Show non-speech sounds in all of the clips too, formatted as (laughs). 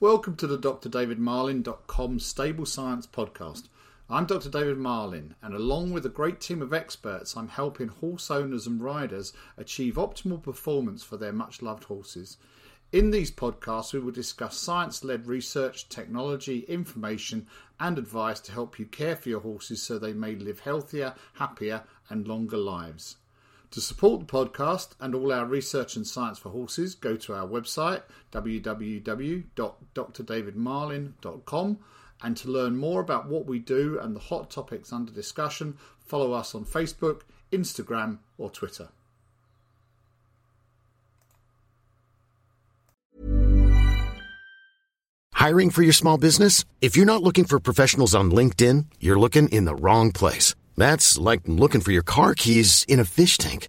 Welcome to the Dr. David drdavidmarlin.com Stable Science Podcast. I'm Dr. David Marlin, and along with a great team of experts, I'm helping horse owners and riders achieve optimal performance for their much loved horses. In these podcasts, we will discuss science led research, technology, information, and advice to help you care for your horses so they may live healthier, happier, and longer lives. To support the podcast and all our research and science for horses, go to our website www.drdavidmarlin.com and to learn more about what we do and the hot topics under discussion, follow us on Facebook, Instagram, or Twitter. Hiring for your small business? If you're not looking for professionals on LinkedIn, you're looking in the wrong place. That's like looking for your car keys in a fish tank.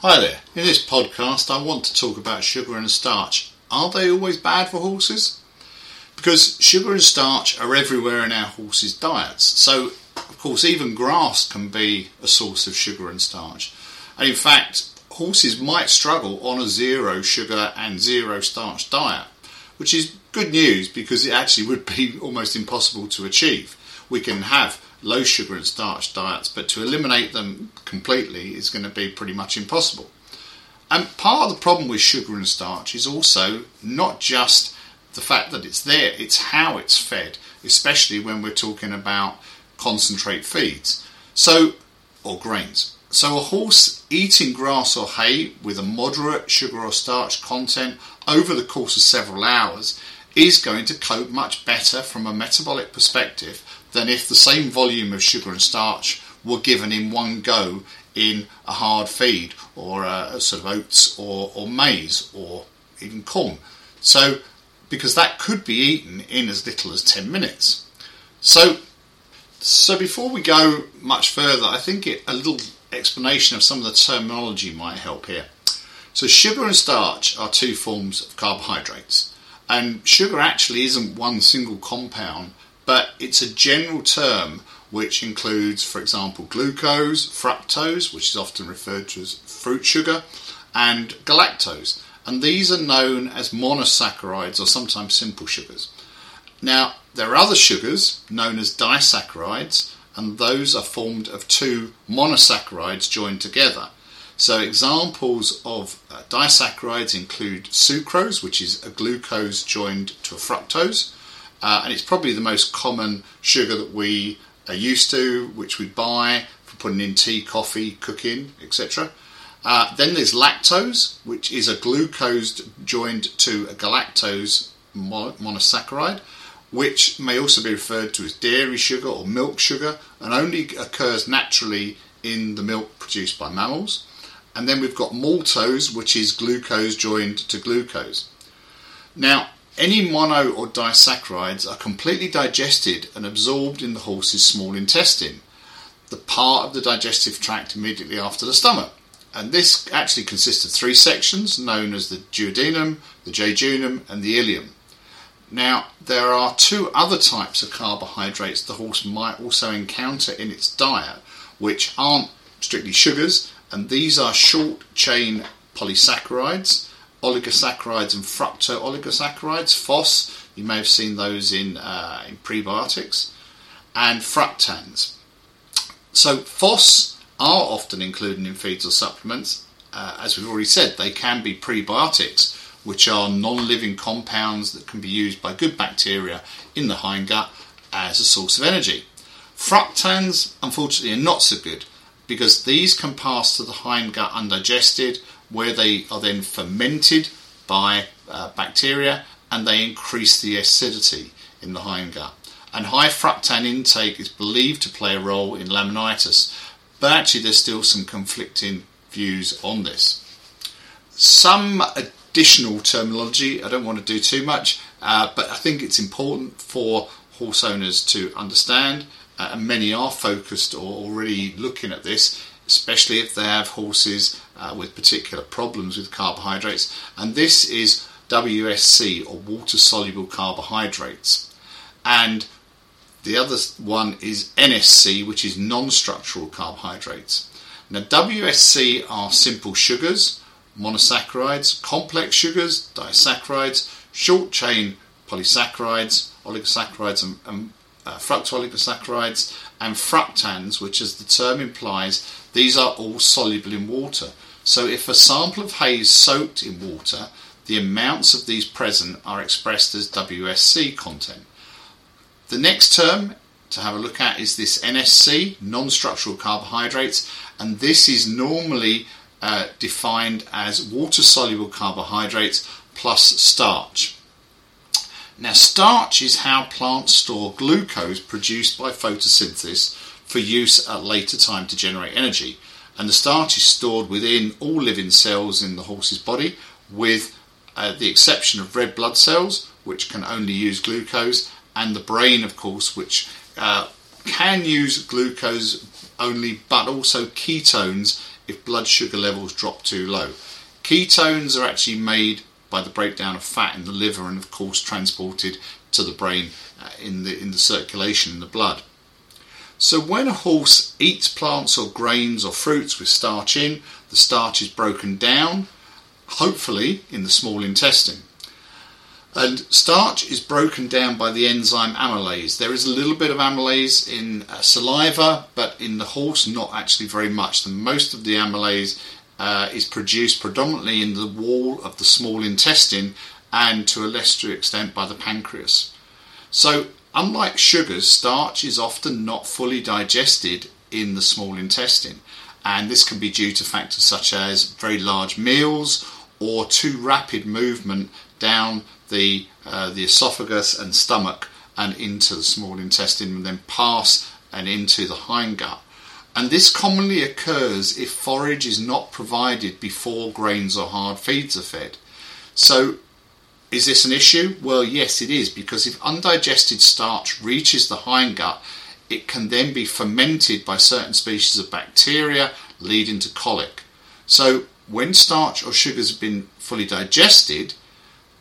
Hi there. In this podcast, I want to talk about sugar and starch. Are they always bad for horses? Because sugar and starch are everywhere in our horses' diets. So, of course, even grass can be a source of sugar and starch. And in fact, horses might struggle on a zero sugar and zero starch diet, which is good news because it actually would be (laughs) almost impossible to achieve. We can have low sugar and starch diets, but to eliminate them completely is going to be pretty much impossible. And part of the problem with sugar and starch is also not just the fact that it's there, it's how it's fed, especially when we're talking about concentrate feeds. So, or grains. So, a horse eating grass or hay with a moderate sugar or starch content over the course of several hours is going to cope much better from a metabolic perspective than if the same volume of sugar and starch were given in one go in a hard feed or a, sort of oats or, or maize or even corn. So, because that could be eaten in as little as 10 minutes. So, so before we go much further, I think it, a little explanation of some of the terminology might help here. So, sugar and starch are two forms of carbohydrates, and sugar actually isn't one single compound but it's a general term which includes, for example, glucose, fructose, which is often referred to as fruit sugar, and galactose. And these are known as monosaccharides or sometimes simple sugars. Now, there are other sugars known as disaccharides, and those are formed of two monosaccharides joined together. So, examples of uh, disaccharides include sucrose, which is a glucose joined to a fructose, uh, and it's probably the most common sugar that we are used to, which we buy for putting in tea, coffee, cooking, etc. Uh, then there's lactose, which is a glucose joined to a galactose monosaccharide, which may also be referred to as dairy sugar or milk sugar, and only occurs naturally in the milk produced by mammals. And then we've got maltose, which is glucose joined to glucose. Now, any mono or disaccharides are completely digested and absorbed in the horse's small intestine, the part of the digestive tract immediately after the stomach. And this actually consists of three sections known as the duodenum, the jejunum, and the ileum. Now, there are two other types of carbohydrates the horse might also encounter in its diet, which aren't strictly sugars, and these are short chain polysaccharides, oligosaccharides, and fructooligosaccharides, FOS. You may have seen those in, uh, in prebiotics, and fructans. So, FOS are often included in feeds or supplements. Uh, as we've already said, they can be prebiotics, which are non living compounds that can be used by good bacteria in the hindgut as a source of energy. Fructans, unfortunately, are not so good because these can pass to the hindgut undigested, where they are then fermented by uh, bacteria and they increase the acidity in the hindgut. And high fructan intake is believed to play a role in laminitis, but actually, there's still some conflicting views on this. Some additional terminology, I don't want to do too much, uh, but I think it's important for horse owners to understand, uh, and many are focused or already looking at this, especially if they have horses uh, with particular problems with carbohydrates. And this is WSC or water soluble carbohydrates. And the other one is NSC, which is non structural carbohydrates. Now, WSC are simple sugars, monosaccharides, complex sugars, disaccharides, short chain polysaccharides, oligosaccharides, and, and uh, fructooligosaccharides, and fructans, which, as the term implies, these are all soluble in water. So, if a sample of hay is soaked in water, the amounts of these present are expressed as WSC content. The next term to have a look at is this NSC, non structural carbohydrates, and this is normally uh, defined as water soluble carbohydrates plus starch. Now, starch is how plants store glucose produced by photosynthesis for use at later time to generate energy. And the starch is stored within all living cells in the horse's body, with uh, the exception of red blood cells, which can only use glucose, and the brain, of course, which uh, can use glucose only, but also ketones if blood sugar levels drop too low. Ketones are actually made by the breakdown of fat in the liver and, of course, transported to the brain uh, in the in the circulation in the blood. So when a horse eats plants or grains or fruits with starch in, the starch is broken down, hopefully in the small intestine. And starch is broken down by the enzyme amylase. There is a little bit of amylase in uh, saliva, but in the horse, not actually very much. The most of the amylase uh, is produced predominantly in the wall of the small intestine and to a lesser extent by the pancreas. So, unlike sugars, starch is often not fully digested in the small intestine, and this can be due to factors such as very large meals or too rapid movement down the, uh, the esophagus and stomach and into the small intestine and then pass and into the hindgut. And this commonly occurs if forage is not provided before grains or hard feeds are fed. So, is this an issue? Well, yes, it is, because if undigested starch reaches the hindgut, it can then be fermented by certain species of bacteria, leading to colic. So, when starch or sugars have been fully digested,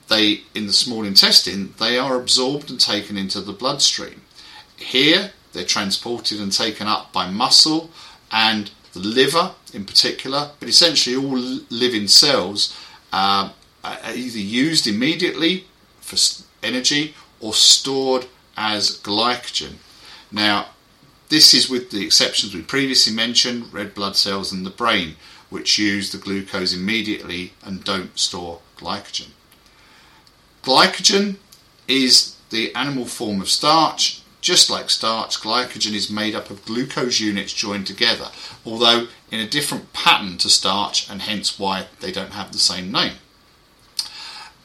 they in the small intestine they are absorbed and taken into the bloodstream. Here they're transported and taken up by muscle and the liver in particular, but essentially all living cells uh, either used immediately for energy or stored as glycogen. Now, this is with the exceptions we previously mentioned red blood cells and the brain, which use the glucose immediately and don't store glycogen. Glycogen is the animal form of starch. Just like starch, glycogen is made up of glucose units joined together, although in a different pattern to starch, and hence why they don't have the same name.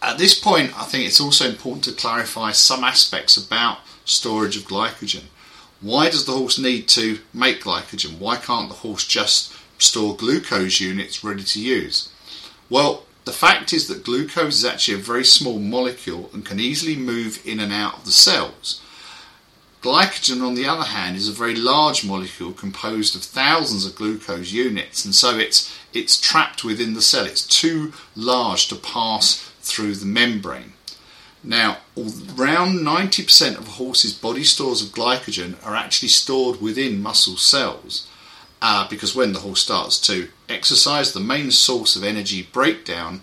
At this point, I think it's also important to clarify some aspects about storage of glycogen. Why does the horse need to make glycogen? Why can't the horse just store glucose units ready to use? Well, the fact is that glucose is actually a very small molecule and can easily move in and out of the cells. Glycogen, on the other hand, is a very large molecule composed of thousands of glucose units, and so it's, it's trapped within the cell. It's too large to pass through the membrane. Now, around 90% of a horse's body stores of glycogen are actually stored within muscle cells. Uh, because when the horse starts to exercise, the main source of energy breakdown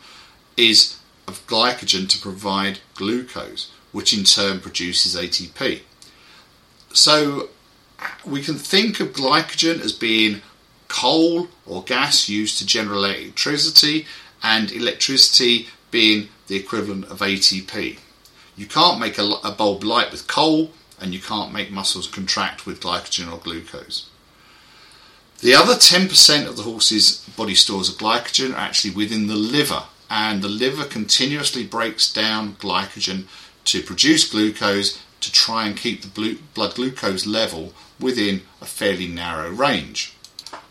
is of glycogen to provide glucose, which in turn produces ATP. So we can think of glycogen as being coal or gas used to generate electricity, and electricity being the equivalent of ATP. You can't make a, a bulb light with coal, and you can't make muscles contract with glycogen or glucose. The other 10% of the horse's body stores of glycogen are actually within the liver, and the liver continuously breaks down glycogen to produce glucose to try and keep the blood glucose level within a fairly narrow range.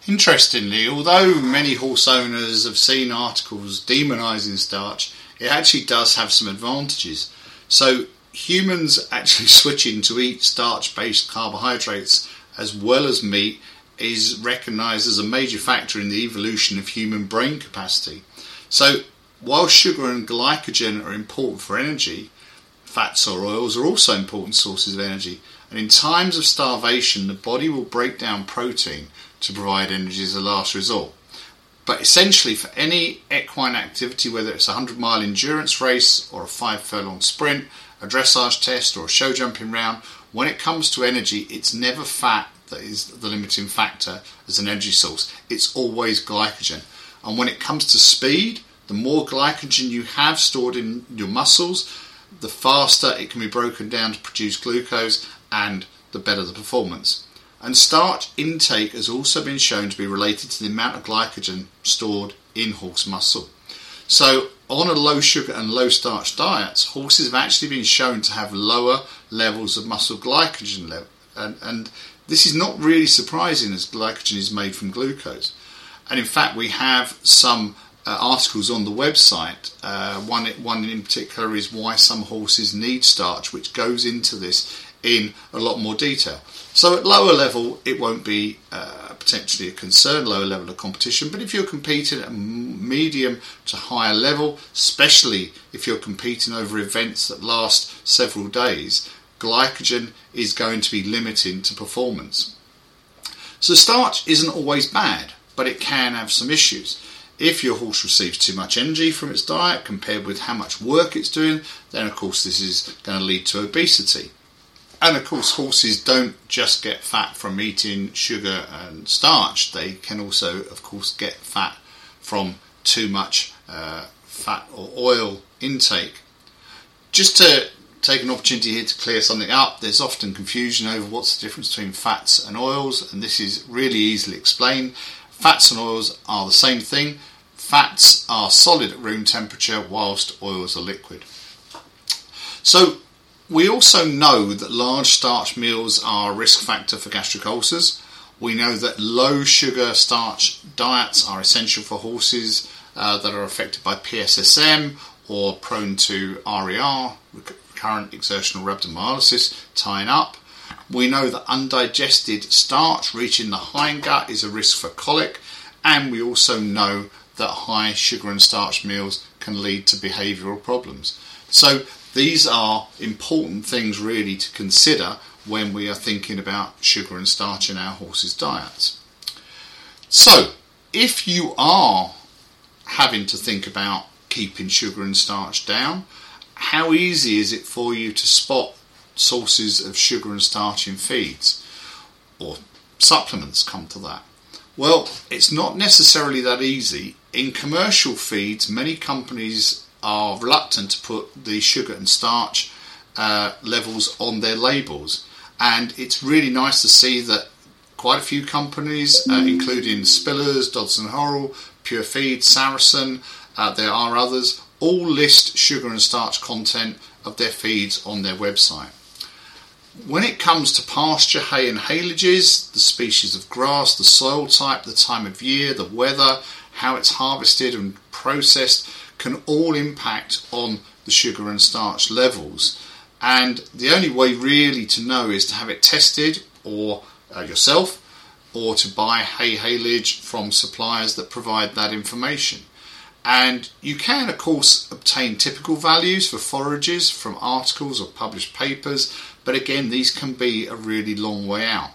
Interestingly, although many horse owners have seen articles demonising starch, it actually does have some advantages. So humans actually (laughs) switching to eat starch-based carbohydrates as well as meat is recognized as a major factor in the evolution of human brain capacity. So while sugar and glycogen are important for energy, fats or oils are also important sources of energy. And in times of starvation, the body will break down protein to provide energy as a last resort. But essentially, for any equine activity, whether it's a 100 mile endurance race or a 5 furlong sprint, a dressage test or a show jumping round, when it comes to energy, it's never fat that is the limiting factor as an energy source. It's always glycogen. And when it comes to speed, the more glycogen you have stored in your muscles, the faster it can be broken down to produce glucose and the better the performance. And starch intake has also been shown to be related to the amount of glycogen stored in horse muscle. So, on a low sugar and low starch diet, horses have actually been shown to have lower levels of muscle glycogen. And, and this is not really surprising as glycogen is made from glucose. And in fact, we have some uh, articles on the website. Uh, one, one in particular is why some horses need starch, which goes into this in a lot more detail. So at lower level, it won't be uh, potentially a concern, lower level of competition. But if you're competing at medium to higher level, especially if you're competing over events that last several days, glycogen is going to be limiting to performance. So starch isn't always bad, but it can have some issues. If your horse receives too much energy from its diet compared with how much work it's doing, then of course this is going to lead to obesity. And of course, horses don't just get fat from eating sugar and starch, they can also, of course, get fat from too much uh, fat or oil intake. Just to take an opportunity here to clear something up, there's often confusion over what's the difference between fats and oils, and this is really easily explained. Fats and oils are the same thing. Fats are solid at room temperature, whilst oils are liquid. So, we also know that large starch meals are a risk factor for gastric ulcers. We know that low sugar starch diets are essential for horses uh, that are affected by PSSM or prone to RER, recurrent exertional rhabdomyolysis, tying up. We know that undigested starch reaching the hindgut is a risk for colic, and we also know that high sugar and starch meals can lead to behavioural problems. So these are important things really to consider when we are thinking about sugar and starch in our horses' diets. So, if you are having to think about keeping sugar and starch down, how easy is it for you to spot sources of sugar and starch in feeds or supplements come to that? Well, it's not necessarily that easy. In commercial feeds, many companies are reluctant to put the sugar and starch uh, levels on their labels. And it's really nice to see that quite a few companies, uh, including Spillers, Dodson Horrell, Pure Feed, Saracen, uh, there are others, all list sugar and starch content of their feeds on their website. When it comes to pasture, hay, and haylages, the species of grass, the soil type, the time of year, the weather, how it's harvested and processed, can all impact on the sugar and starch levels. And the only way really to know is to have it tested or uh, yourself or to buy hay haylage from suppliers that provide that information. And you can, of course, obtain typical values for forages from articles or published papers, but again, these can be a really long way out.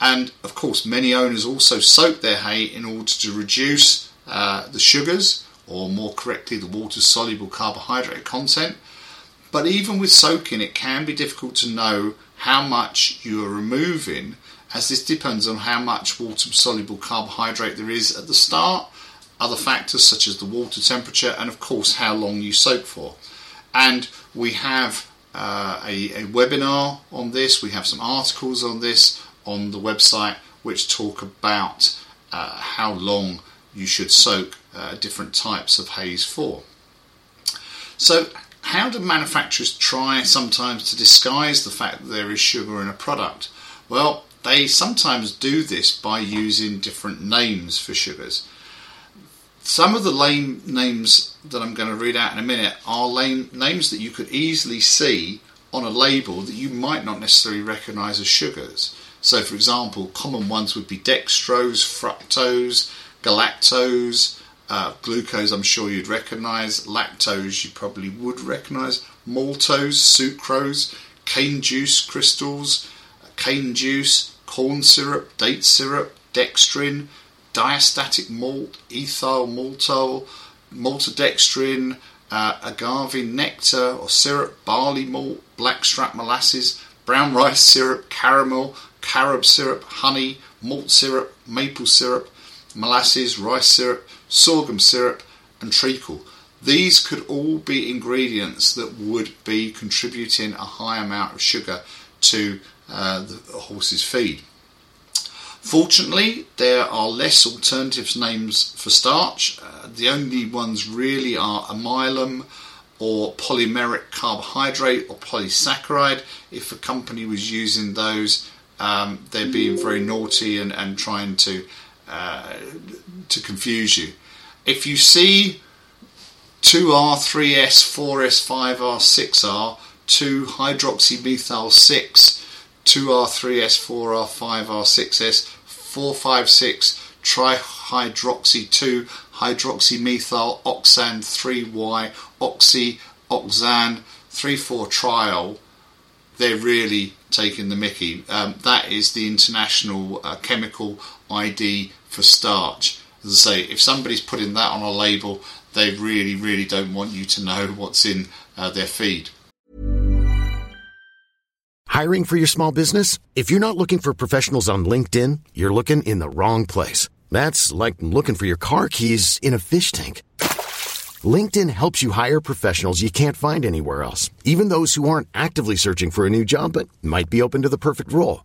And of course, many owners also soak their hay in order to reduce uh, the sugars, or more correctly, the water soluble carbohydrate content. But even with soaking, it can be difficult to know how much you are removing, as this depends on how much water soluble carbohydrate there is at the start other factors such as the water temperature and of course how long you soak for. And we have uh, a, a, webinar on this, we have some articles on this on the website which talk about uh, how long you should soak uh, different types of hays for. So, how do manufacturers try sometimes to disguise the fact that there is sugar in a product? Well, they sometimes do this by using different names for sugars. Some of the lame names that I'm going to read out in a minute are lame names that you could easily see on a label that you might not necessarily recognize as sugars. So, for example, common ones would be dextrose, fructose, galactose, uh, glucose, I'm sure you'd recognize, lactose, you probably would recognize, maltose, sucrose, cane juice crystals, cane juice, corn syrup, date syrup, dextrin, diastatic malt, ethyl maltol, maltodextrin, uh, agave nectar or syrup, barley malt, blackstrap molasses, brown rice syrup, caramel, carob syrup, honey, malt syrup, maple syrup, molasses, rice syrup, sorghum syrup, and treacle. These could all be ingredients that would be contributing a high amount of sugar to uh, the horse's feed. Fortunately, there are less alternative names for starch. Uh, the only ones really are amylum or polymeric carbohydrate or polysaccharide. If a company was using those, um, they're being very naughty and, and trying to uh, to confuse you. If you see 2R, 3S, 4S, 5R, 6R, 2 hydroxymethyl 6, 2R, 3S, 4R, 5R, 6S, 456 trihydroxy 2 hydroxymethyl oxan 3Y oxy oxan 34 triol. They're really taking the mickey. Um, that is the international uh, chemical ID for starch as I say if somebody's putting that on a label they really really don't want you to know what's in uh, their feed Hiring for your small business? If you're not looking for professionals on LinkedIn, you're looking in the wrong place. That's like looking for your car keys in a fish tank. LinkedIn helps you hire professionals you can't find anywhere else, even those who aren't actively searching for a new job but might be open to the perfect role.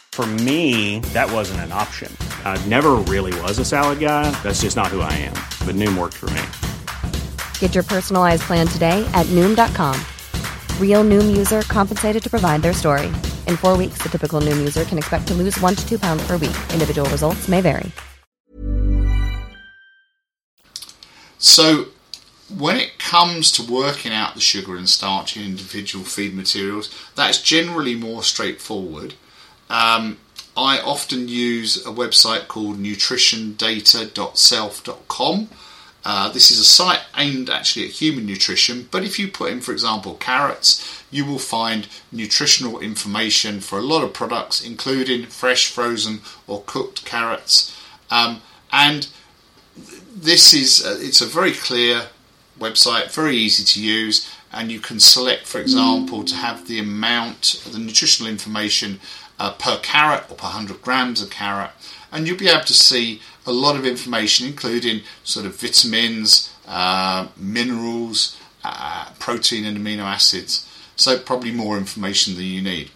For me, that wasn't an option. I never really was a salad guy. That's just not who I am. But Noom worked for me. Get your personalized plan today at Noom.com. Real Noom user compensated to provide their story. In four weeks, the typical Noom user can expect to lose one to two pounds per week. Individual results may vary. So, when it comes to working out the sugar and starch in individual feed materials, that's generally more straightforward. Um, I often use a website called nutritiondata.self.com. Uh, this is a site aimed actually at human nutrition, but if you put in, for example, carrots, you will find nutritional information for a lot of products, including fresh, frozen, or cooked carrots. Um, and this is a, it's a very clear website, very easy to use, and you can select, for example, to have the amount, the nutritional information uh, per carrot or per 100 grams of carrot, and you'll be able to see a lot of information, including sort of vitamins, uh, minerals, uh, protein, and amino acids. So, probably more information than you need.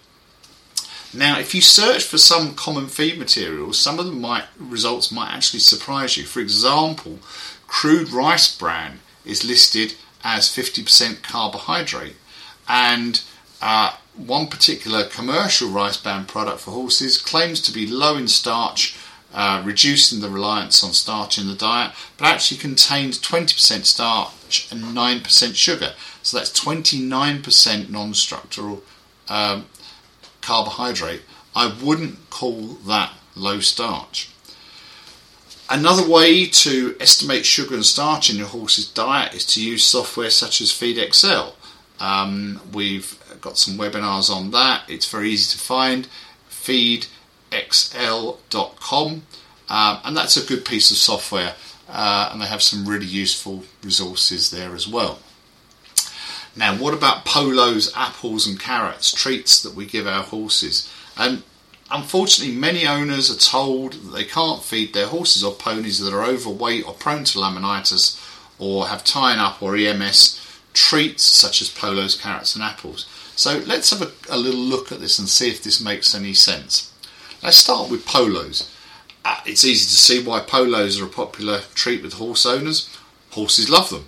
Now, if you search for some common feed materials, some of the might, results might actually surprise you. For example, crude rice bran is listed as 50% carbohydrate, and uh, one particular commercial rice bran product for horses claims to be low in starch, uh, reducing the reliance on starch in the diet, but actually contains 20% starch and 9% sugar. So that's 29% non structural um, carbohydrate. I wouldn't call that low starch. Another way to estimate sugar and starch in your horse's diet is to use software such as FeedXL. Um, we've got some webinars on that. It's very easy to find. Feedxl.com, um, and that's a good piece of software. Uh, and they have some really useful resources there as well. Now, what about polos, apples, and carrots, treats that we give our horses? And unfortunately, many owners are told that they can't feed their horses or ponies that are overweight or prone to laminitis or have tying up or EMS treats such as polos, carrots, and apples. So let's have a, a, little look at this and see if this makes any sense. Let's start with polos. Uh, it's easy to see why polos are a popular treat with horse owners. Horses love them.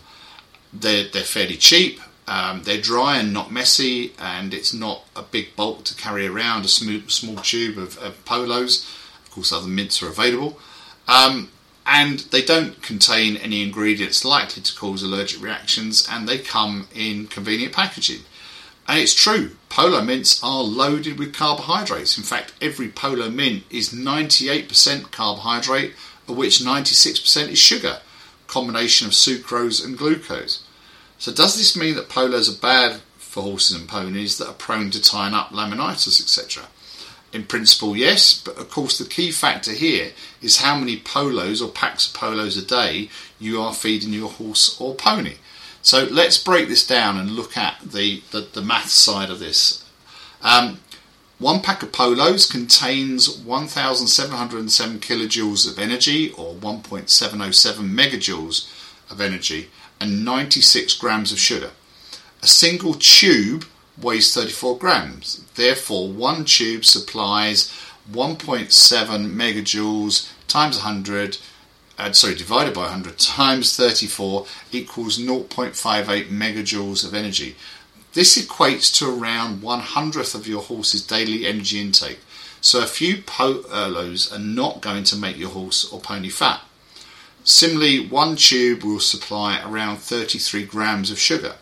They're, they're fairly cheap, um, they're dry and not messy, and it's not a big bulk to carry around a smooth, small tube of, of polos. Of course, other mints are available. Um, and they don't contain any ingredients likely to cause allergic reactions, and they come in convenient packaging. And it's true, polo mints are loaded with carbohydrates. In fact, every polo mint is 98% carbohydrate, of which 96% is sugar, combination of sucrose and glucose. So does this mean that polos are bad for horses and ponies that are prone to tying up laminitis, etc.? In principle, yes, but of course the key factor here is how many polos or packs of polos a day you are feeding your horse or pony. So let's break this down and look at the, the, the math side of this. Um, one pack of polos contains 1,707 kilojoules of energy or 1.707 megajoules of energy and 96 grams of sugar. A single tube weighs 34 grams. Therefore, one tube supplies 1.7 megajoules times 100, uh, sorry, divided by 100 (laughs) times 34 equals 0.58 megajoules of energy. This equates to around one hundredth of your horse's daily energy intake. So a few polos are not going to make your horse or pony fat. Similarly, one tube will supply around 33 grams of sugar.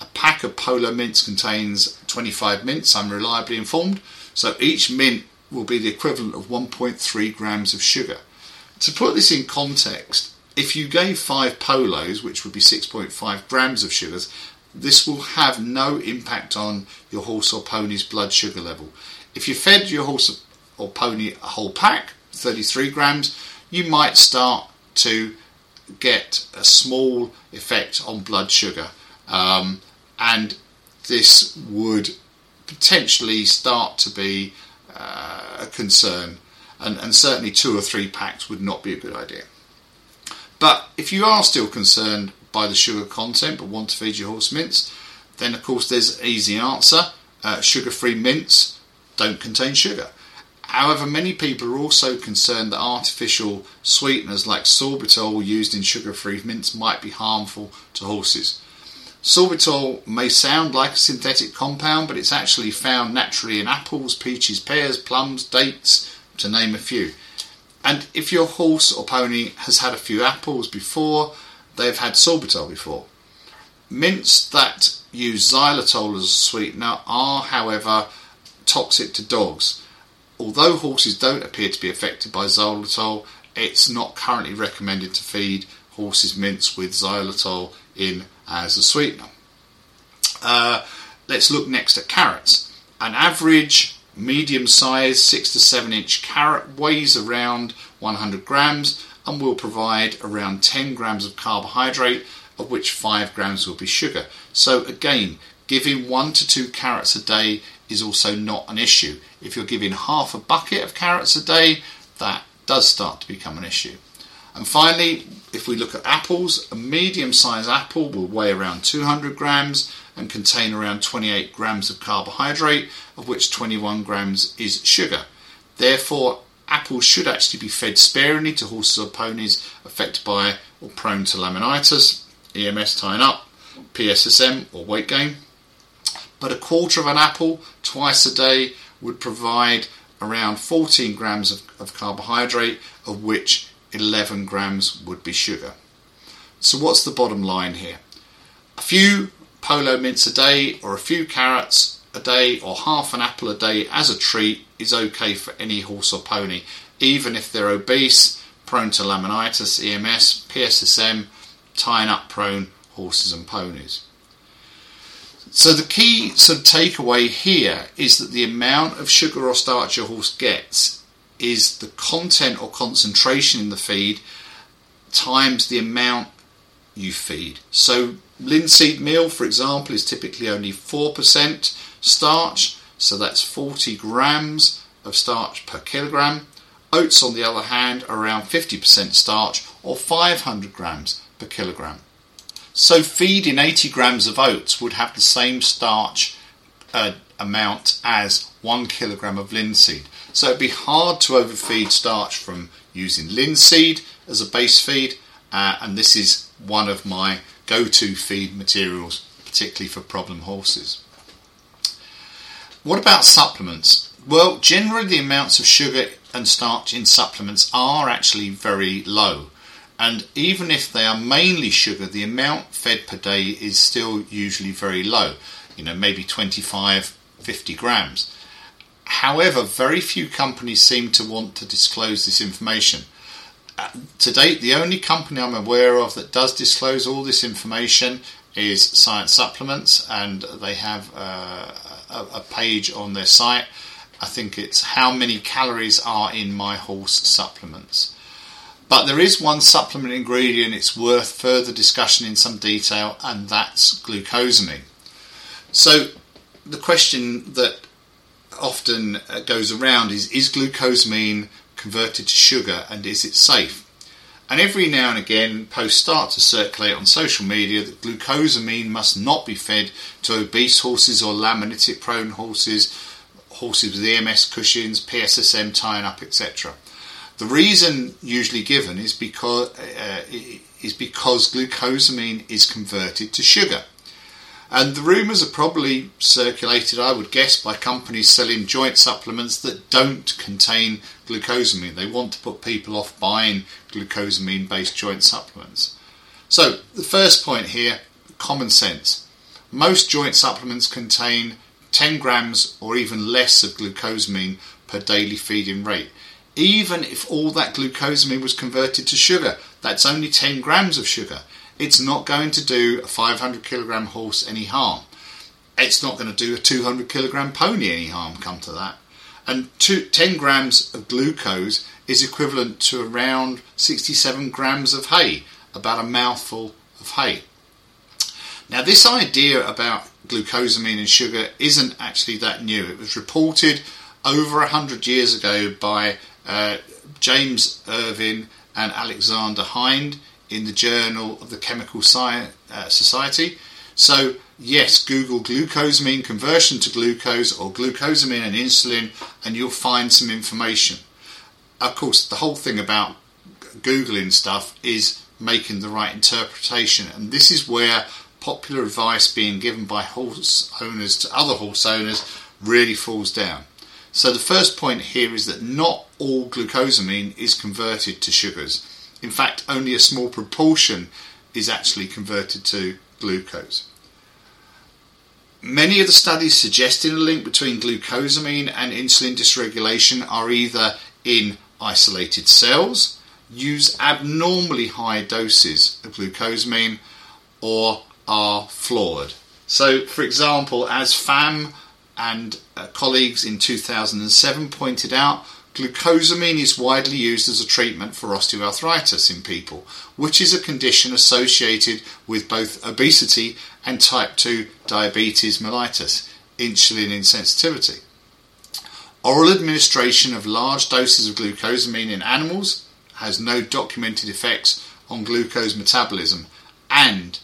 A pack of Polo mints contains 25 mints, I'm reliably informed, so each mint will be the equivalent of 1.3 grams of sugar. To put this in context, if you gave 5 Polos, which would be 6.5 grams of sugars, this will have no impact on your horse or pony's blood sugar level. If you fed your horse or pony a whole pack, 33 grams, you might start to get a small effect on blood sugar. Um, and this would potentially start to be uh, a concern. And, and certainly, two or three packs would not be a good idea. But if you are still concerned by the sugar content but want to feed your horse mints, then of course there's an easy answer. Uh, sugar free mints don't contain sugar. However, many people are also concerned that artificial sweeteners like sorbitol used in sugar free mints might be harmful to horses. Sorbitol may sound like a synthetic compound, but it's actually found naturally in apples, peaches, pears, plums, dates, to name a few. And if your horse or pony has had a few apples before, they've had sorbitol before. Mints that use xylitol as a sweetener are, however, toxic to dogs although horses don't appear to be affected by xylitol, it's not currently recommended to feed horses mints with xylitol in as a sweetener. Uh, let's look next at carrots. An average medium sized 6 to 7 inch carrot weighs around 100 grams and will provide around 10 grams of carbohydrate, of which 5 grams will be sugar. So, again, giving 1 to 2 carrots a day is also not an issue. If you're giving half a bucket of carrots a day, that does start to become an issue. And finally, if we look at apples, a medium sized apple will weigh around 200 grams and contain around 28 grams of carbohydrate, of which 21 grams is sugar. Therefore, apples should actually be fed sparingly to horses or ponies affected by or prone to laminitis, EMS tying up, PSSM or weight gain. but a quarter of an apple twice a day would provide around 14 grams of, of carbohydrate, of which 11 grams would be sugar. So, what's the bottom line here? A few polo mints a day, or a few carrots a day, or half an apple a day as a treat is okay for any horse or pony, even if they're obese, prone to laminitis, EMS, PSSM, tying up prone horses and ponies. So the key sort of takeaway here is that the amount of sugar or starch your horse gets is the content or concentration in the feed times the amount you feed. So linseed meal, for example, is typically only 4% starch, so that's 40 grams of starch per kilogram. Oats, on the other hand, around 50% starch or 500 grams per kilogram. So feeding 80 grams of oats would have the same starch uh, amount as one kilogram of linseed. So it'd be hard to overfeed starch from using linseed as a base feed, uh, and this is one of my go-to feed materials, particularly for problem horses. What about supplements? Well, generally the amounts of sugar and starch in supplements are actually very low. And even if they are mainly sugar, the amount fed per day is still usually very low, you know, maybe 25, 50 grams. However, very few companies seem to want to disclose this information. Uh, to date, the only company I'm aware of that does disclose all this information is Science Supplements, and they have uh, a, a page on their site. I think it's how many calories are in my horse supplements. But there is one supplement ingredient it's worth further discussion in some detail, and that's glucosamine. So, the question that often uh, goes around is is glucosamine converted to sugar and is it safe? And every now and again, posts start to circulate on social media that glucosamine must not be fed to obese horses or laminitic prone horses, horses with EMS Cushing's, PSSM tying up, etc. The reason usually given is because uh, is because glucosamine is converted to sugar. And the rumours are probably circulated, I would guess, by companies selling joint supplements that don't contain glucosamine. They want to put people off buying glucosamine based joint supplements. So, the first point here common sense. Most joint supplements contain 10 grams or even less of glucosamine per daily feeding rate. Even if all that glucosamine was converted to sugar, that's only 10 grams of sugar it's not going to do a 500 kilogram horse any harm. It's not going to do a 200 kilogram pony any harm, come to that. And two, 10 grams of glucose is equivalent to around 67 grams of hay, about a mouthful of hay. Now, this idea about glucosamine and sugar isn't actually that new. It was reported over 100 years ago by uh, James Irvine and Alexander Hynd in the Journal of the Chemical uh, Society. So, yes, Google glucosamine conversion to glucose or glucosamine and insulin, and you'll find some information. Of course, the whole thing about Googling stuff is making the right interpretation, and this is where popular advice being given by horse owners to other horse owners really falls down. So, the first point here is that not all glucosamine is converted to sugars. In fact, only a small proportion is actually converted to glucose. Many of the studies suggesting a link between glucosamine and insulin dysregulation are either in isolated cells, use abnormally high doses of glucosamine, or are flawed. So, for example, as Pham and uh, colleagues in 2007 pointed out, Glucosamine is widely used as a treatment for osteoarthritis in people, which is a condition associated with both obesity and type 2 diabetes mellitus, insulin insensitivity. Oral administration of large doses of glucosamine in animals has no documented effects on glucose metabolism and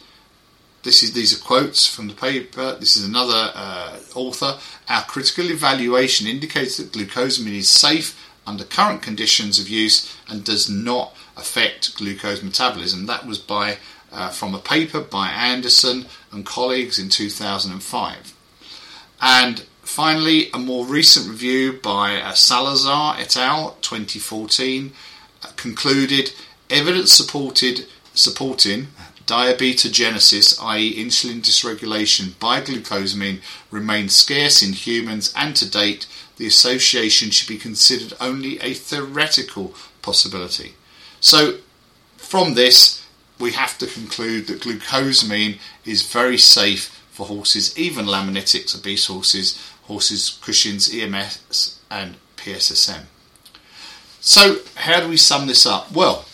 this is these are quotes from the paper. This is another uh, author. Our critical evaluation indicates that glucosamine is safe under current conditions of use and does not affect glucose metabolism. That was by uh, from a paper by Anderson and colleagues in 2005. And finally, a more recent review by uh, Salazar et al. 2014 uh, concluded evidence supported supporting diabetogenesis, i.e., insulin dysregulation by glucosamine, remains scarce in humans, and to date, the association should be considered only a theoretical possibility. So, from this, we have to conclude that glucosamine is very safe for horses, even laminitic obese horses, horses Cushing's, EMS, and PSSM. So, how do we sum this up? Well,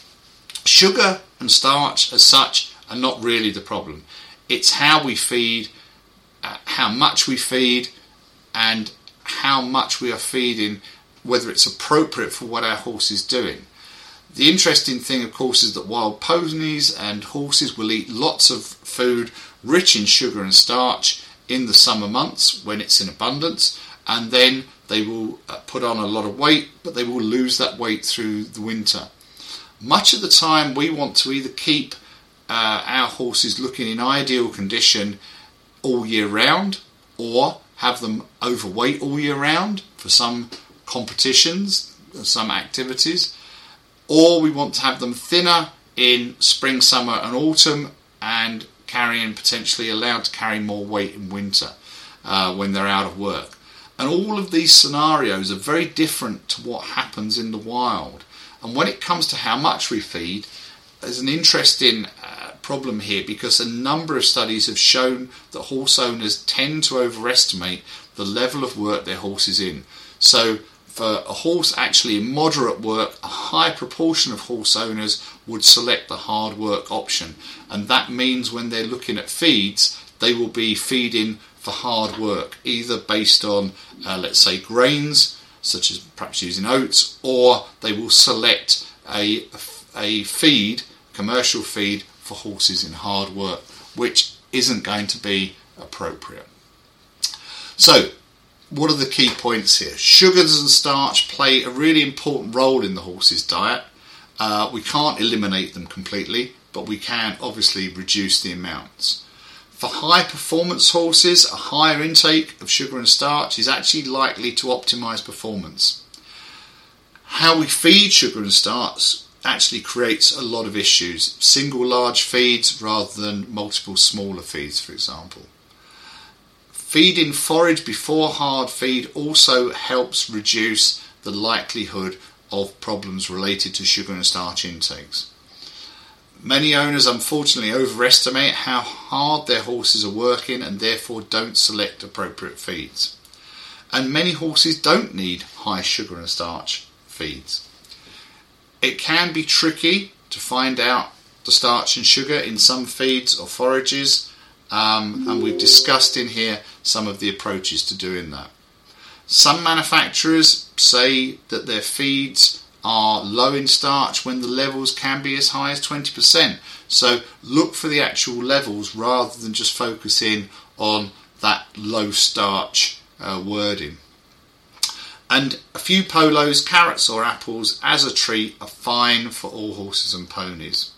sugar and starch as such are not really the problem. It's how we feed, uh, how much we feed, and how much we are feeding, whether it's appropriate for what our horse is doing. The interesting thing, of course, is that wild ponies and horses will eat lots of food rich in sugar and starch in the summer months when it's in abundance, and then they will uh, put on a lot of weight, but they will lose that weight through the winter. Much of the time, we want to either keep uh, our horses looking in ideal condition all year round or have them overweight all year round for some competitions, some activities, or we want to have them thinner in spring, summer, and autumn and carrying potentially allowed to carry more weight in winter uh, when they're out of work. And all of these scenarios are very different to what happens in the wild. And when it comes to how much we feed, there's an interesting uh, problem here because a number of studies have shown that horse owners tend to overestimate the level of work their horse is in. So for a horse actually in moderate work, a high proportion of horse owners would select the hard work option. And that means when they're looking at feeds, they will be feeding for hard work, either based on, uh, let's say, grains, such as perhaps using oats, or they will select a, a feed, commercial feed, for horses in hard work, which isn't going to be appropriate. So, what are the key points here? Sugars and starch play a really important role in the horse's diet. Uh, we can't eliminate them completely, but we can obviously reduce the amounts. For high performance horses, a higher intake of sugar and starch is actually likely to optimize performance. How we feed sugar and starch actually creates a lot of issues. Single large feeds rather than multiple smaller feeds, for example. Feeding forage before hard feed also helps reduce the likelihood of problems related to sugar and starch intakes. Many owners unfortunately overestimate how hard their horses are working and therefore don't select appropriate feeds. And many horses don't need high sugar and starch feeds. It can be tricky to find out the starch and sugar in some feeds or forages um, and we've discussed in here some of the approaches to doing that. Some manufacturers say that their feeds are low in starch when the levels can be as high as 20%. So look for the actual levels rather than just focusing on that low starch uh, wording. And a few polos, carrots or apples as a treat are fine for all horses and ponies.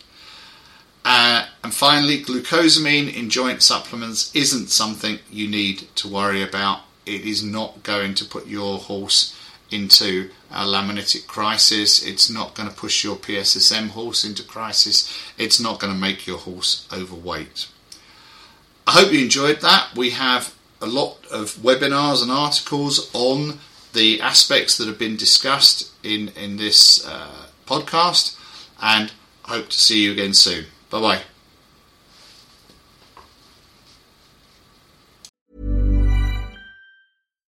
Uh, and finally, glucosamine in joint supplements isn't something you need to worry about. It is not going to put your horse into a laminitic crisis. It's not going to push your PSSM horse into crisis. It's not going to make your horse overweight. I hope you enjoyed that. We have a lot of webinars and articles on the aspects that have been discussed in, in this uh, podcast, and hope to see you again soon. Bye bye.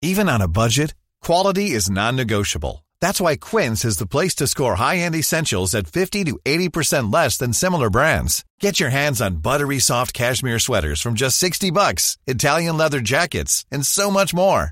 Even on a budget, quality is non negotiable. That's why Quince is the place to score high end essentials at 50 to 80% less than similar brands. Get your hands on buttery soft cashmere sweaters from just 60 bucks, Italian leather jackets, and so much more.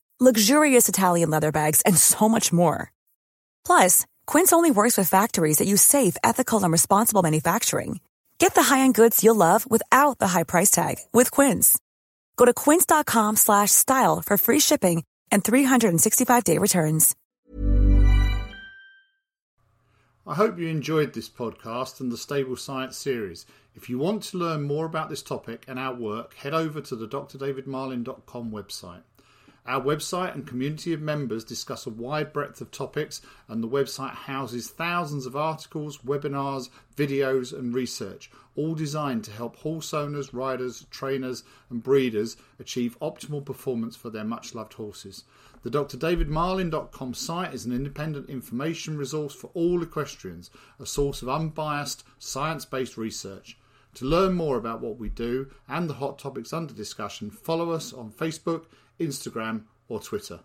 luxurious Italian leather bags, and so much more. Plus, Quince only works with factories that use safe, ethical, and responsible manufacturing. Get the high-end goods you'll love without the high price tag with Quince. Go to quince.com slash style for free shipping and 365-day returns. I hope you enjoyed this podcast and the Stable Science series. If you want to learn more about this topic and our work, head over to the drdavidmarlin.com website. Our website and community of members discuss a wide breadth of topics, and the website houses thousands of articles, webinars, videos, and research, all designed to help horse owners, riders, trainers, and breeders achieve optimal performance for their much loved horses. The drdavidmarlin.com site is an independent information resource for all equestrians, a source of unbiased, science based research. To learn more about what we do and the hot topics under discussion, follow us on Facebook, Instagram, or Twitter.